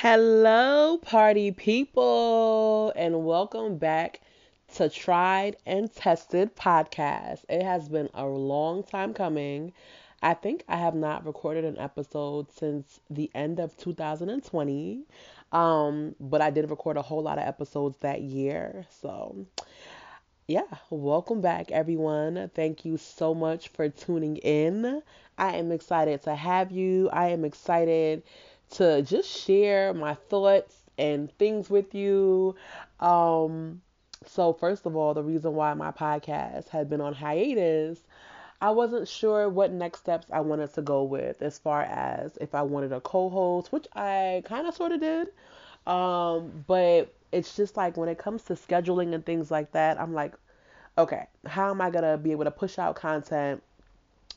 Hello, party people, and welcome back to Tried and Tested Podcast. It has been a long time coming. I think I have not recorded an episode since the end of 2020, um, but I did record a whole lot of episodes that year. So, yeah, welcome back, everyone. Thank you so much for tuning in. I am excited to have you. I am excited to just share my thoughts and things with you. Um, so, first of all, the reason why my podcast had been on hiatus, I wasn't sure what next steps I wanted to go with as far as if I wanted a co host, which I kind of sort of did. Um, but it's just like when it comes to scheduling and things like that, I'm like, okay, how am I going to be able to push out content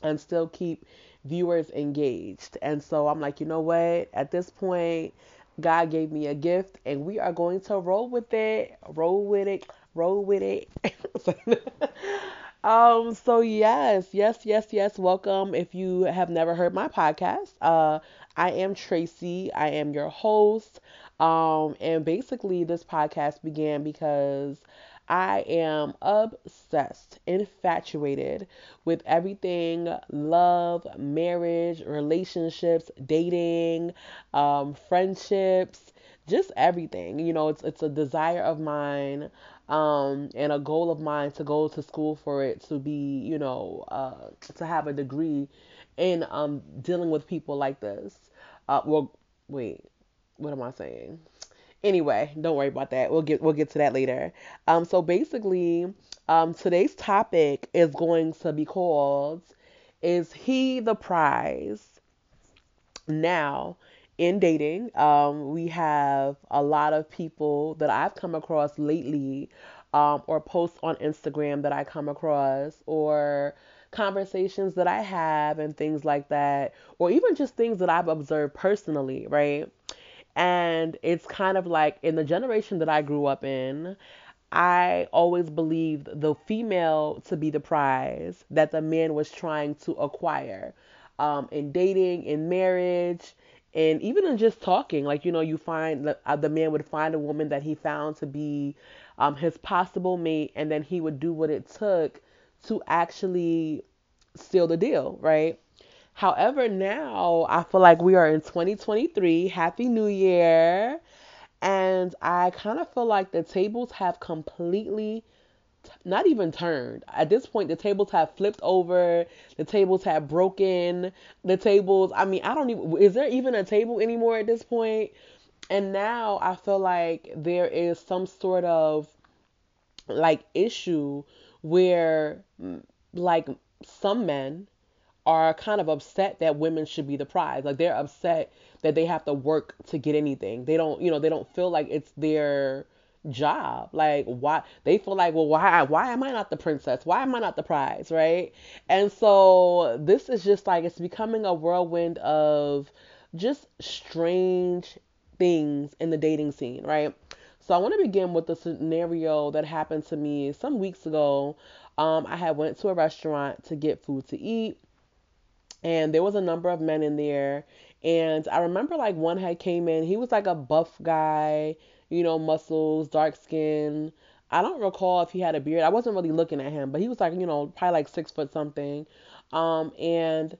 and still keep viewers engaged. And so I'm like, you know what? At this point, God gave me a gift and we are going to roll with it, roll with it, roll with it. um so yes, yes, yes, yes, welcome if you have never heard my podcast. Uh I am Tracy. I am your host. Um and basically this podcast began because I am obsessed, infatuated with everything love, marriage, relationships, dating, um, friendships, just everything. You know, it's it's a desire of mine um, and a goal of mine to go to school for it to be, you know, uh, to have a degree in um, dealing with people like this. Uh, well, wait, what am I saying? Anyway, don't worry about that. We'll get we'll get to that later. Um, so basically, um, today's topic is going to be called "Is He the Prize?" Now, in dating, um, we have a lot of people that I've come across lately, um, or posts on Instagram that I come across, or conversations that I have, and things like that, or even just things that I've observed personally, right? And it's kind of like in the generation that I grew up in, I always believed the female to be the prize that the man was trying to acquire um, in dating, in marriage, and even in just talking. Like, you know, you find uh, the man would find a woman that he found to be um, his possible mate, and then he would do what it took to actually seal the deal, right? However, now I feel like we are in 2023. Happy New Year. And I kind of feel like the tables have completely not even turned. At this point, the tables have flipped over. The tables have broken. The tables, I mean, I don't even, is there even a table anymore at this point? And now I feel like there is some sort of like issue where mm, like some men are kind of upset that women should be the prize. Like they're upset that they have to work to get anything. They don't, you know, they don't feel like it's their job. Like why they feel like, well, why why am I not the princess? Why am I not the prize, right? And so this is just like it's becoming a whirlwind of just strange things in the dating scene, right? So I want to begin with the scenario that happened to me some weeks ago. Um, I had went to a restaurant to get food to eat and there was a number of men in there. And i remember like one had came in. He was like a buff guy you know muscles dark skin. I don't recall if he had a beard. I wasn't really looking at him but he was like you know probably like six foot something. Um and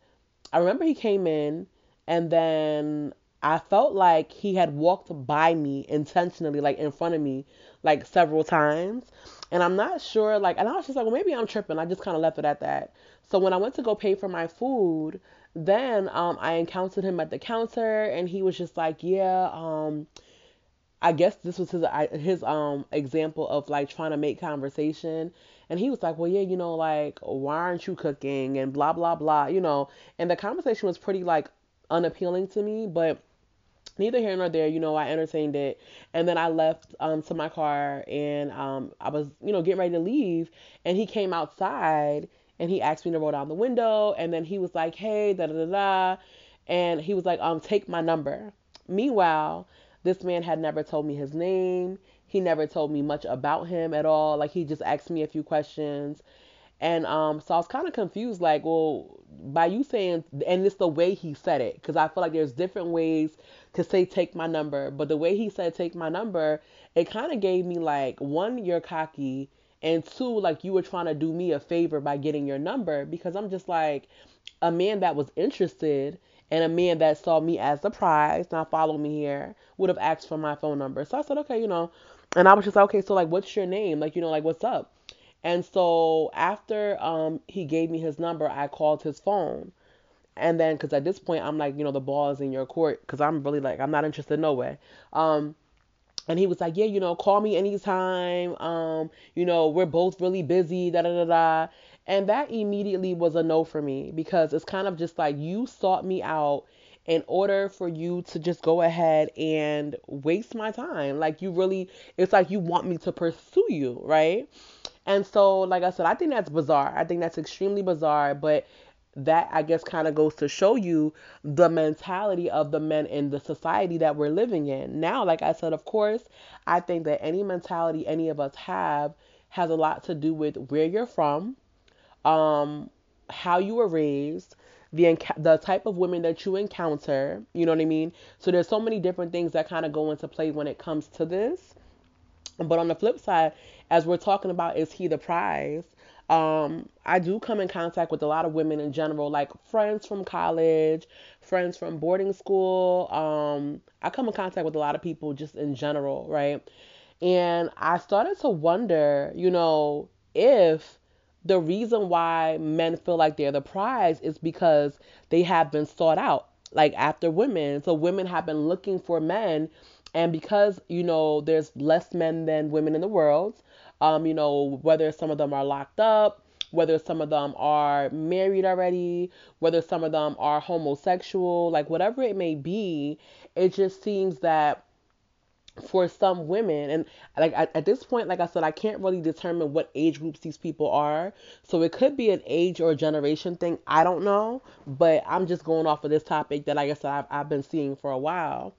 i remember he came in and then i felt like he had walked by me intentionally like in front of me like several times. And i'm not sure like and i was just like well maybe i'm tripping. I just kind of left it at that so when I went to go pay for my food, then um, I encountered him at the counter, and he was just like, "Yeah, um, I guess this was his his um example of like trying to make conversation." And he was like, "Well, yeah, you know, like why aren't you cooking?" and blah blah blah, you know. And the conversation was pretty like unappealing to me, but neither here nor there, you know, I entertained it. And then I left um, to my car and um, I was, you know, getting ready to leave. And he came outside and he asked me to roll down the window and then he was like, "Hey, da da da da," and he was like, "Um, take my number." Meanwhile, this man had never told me his name. He never told me much about him at all. Like he just asked me a few questions. And um, so I was kind of confused, like, well, by you saying, and it's the way he said it, because I feel like there's different ways to say take my number, but the way he said take my number, it kind of gave me like one, you're cocky, and two, like you were trying to do me a favor by getting your number, because I'm just like a man that was interested and a man that saw me as the prize, now follow me here, would have asked for my phone number. So I said, okay, you know, and I was just like, okay, so like, what's your name? Like, you know, like, what's up? And so after um, he gave me his number, I called his phone. And then, because at this point, I'm like, you know, the ball is in your court because I'm really like, I'm not interested no way. Um, and he was like, yeah, you know, call me anytime. Um, you know, we're both really busy, da da da da. And that immediately was a no for me because it's kind of just like you sought me out in order for you to just go ahead and waste my time. Like you really, it's like you want me to pursue you, right? And so, like I said, I think that's bizarre. I think that's extremely bizarre, but that I guess kind of goes to show you the mentality of the men in the society that we're living in. Now, like I said, of course, I think that any mentality any of us have has a lot to do with where you're from, um, how you were raised, the the type of women that you encounter. You know what I mean? So there's so many different things that kind of go into play when it comes to this. But on the flip side, as we're talking about, is he the prize? Um, I do come in contact with a lot of women in general, like friends from college, friends from boarding school. Um, I come in contact with a lot of people just in general, right? And I started to wonder, you know, if the reason why men feel like they're the prize is because they have been sought out, like after women. So women have been looking for men, and because you know there's less men than women in the world, um, you know whether some of them are locked up, whether some of them are married already, whether some of them are homosexual, like whatever it may be, it just seems that for some women and like at, at, this point like i said i can't really determine what age groups these people are. So it could be an age or generation thing i don't know. But i'm just going off of this topic that like i said i've, I've been seeing for a while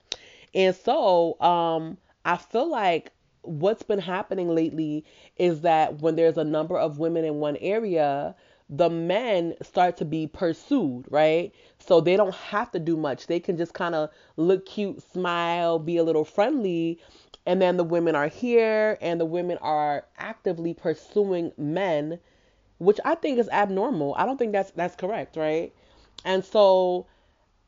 and so um i feel like what's been happening lately is that when there's a number of women in one area the men start to be pursued, right? So they don't have to do much. They can just kind of look cute, smile, be a little friendly. And then the women are here and the women are actively pursuing men, which I think is abnormal. I don't think that's that's correct, right? And so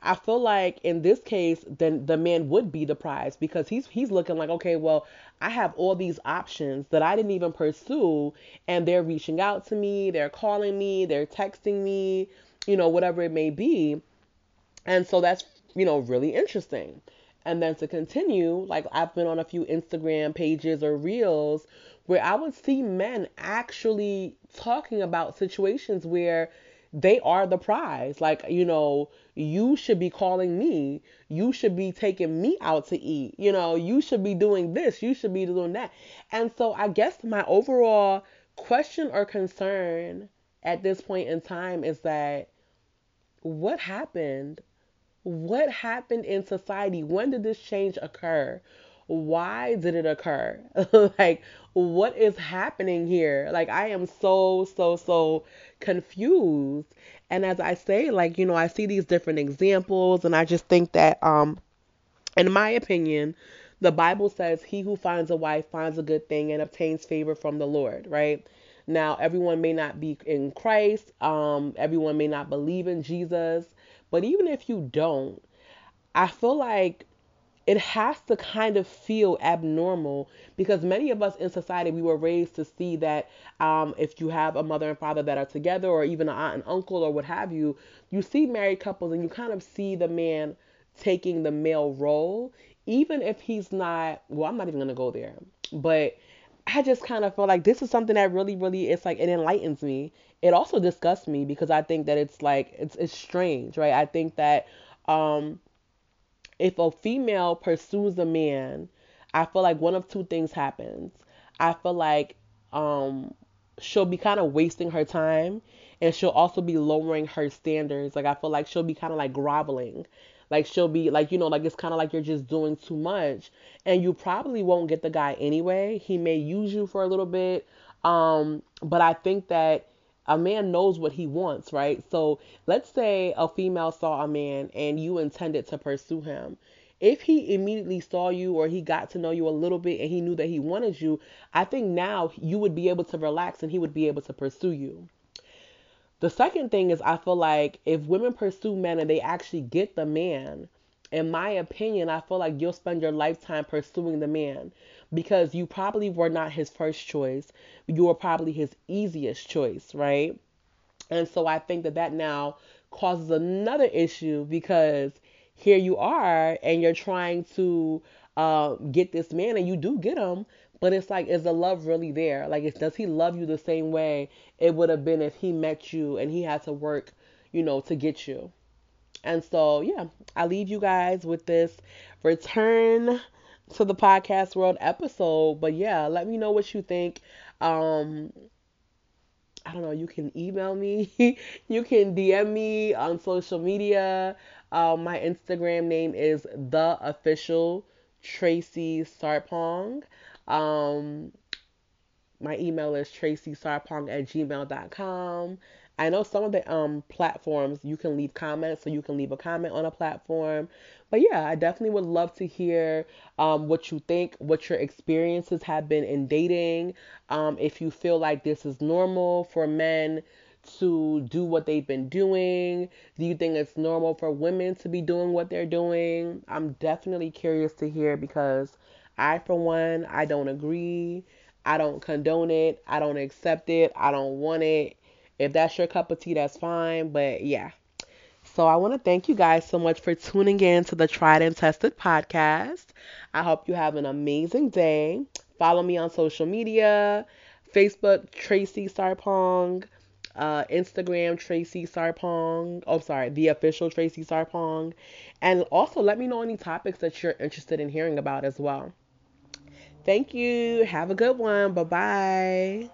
I feel like in this case, then the man would be the prize because he's he's looking like, okay, well, I have all these options that I didn't even pursue, and they're reaching out to me, they're calling me, they're texting me, you know, whatever it may be, and so that's you know really interesting. And then to continue, like I've been on a few Instagram pages or reels where I would see men actually talking about situations where they are the prize. Like, you know, you should be calling me. You should be taking me out to eat. You know, you should be doing this. You should be doing that. And so I guess my overall question or concern at this point in time is that what happened? What happened in society? When did this change occur? Why did it occur? like, what is happening here? Like, I am so, so, so confused. And as I say, like, you know, I see these different examples, and I just think that, um, in my opinion, the Bible says, He who finds a wife finds a good thing and obtains favor from the Lord, right? Now, everyone may not be in Christ, um, everyone may not believe in Jesus, but even if you don't, I feel like it has to kind of feel abnormal because many of us in society we were raised to see that um, if you have a mother and father that are together or even an aunt and uncle or what have you you see married couples and you kind of see the man taking the male role. Even if he's not well i'm not even to go there but i just kind of feel like this is something that really really it's like it enlightens me. It also disgusts me because i think that it's like it's it's strange right? I think that um if a female pursues a man, I feel like one of two things happens. I feel like um she'll be kind of wasting her time and she'll also be lowering her standards. Like I feel like she'll be kind of like groveling. Like she'll be like, you know, like it's kind of like you're just doing too much and you probably won't get the guy anyway. He may use you for a little bit. Um but I think that a man knows what he wants, right? So let's say a female saw a man and you intended to pursue him. If he immediately saw you or he got to know you a little bit and he knew that he wanted you, I think now you would be able to relax and he would be able to pursue you. The second thing is, I feel like if women pursue men and they actually get the man, in my opinion, I feel like you'll spend your lifetime pursuing the man because you probably were not his first choice. You were probably his easiest choice, right? And so I think that that now causes another issue because here you are and you're trying to uh, get this man and you do get him, but it's like, is the love really there? Like, does he love you the same way it would have been if he met you and he had to work, you know, to get you? And so, yeah, I leave you guys with this return to the podcast world episode. But yeah, let me know what you think. Um, I don't know, you can email me, you can DM me on social media. Um, my Instagram name is the official Tracy Sarpong. Um, my email is tracysarpong at gmail.com. I know some of the um, platforms you can leave comments, so you can leave a comment on a platform. But yeah, I definitely would love to hear um, what you think, what your experiences have been in dating. Um, if you feel like this is normal for men to do what they've been doing, do you think it's normal for women to be doing what they're doing? I'm definitely curious to hear because I, for one, I don't agree. I don't condone it. I don't accept it. I don't want it. If that's your cup of tea, that's fine. But yeah. So I want to thank you guys so much for tuning in to the Tried and Tested podcast. I hope you have an amazing day. Follow me on social media Facebook, Tracy Sarpong. Uh, Instagram, Tracy Sarpong. Oh, sorry, the official Tracy Sarpong. And also let me know any topics that you're interested in hearing about as well. Thank you. Have a good one. Bye bye.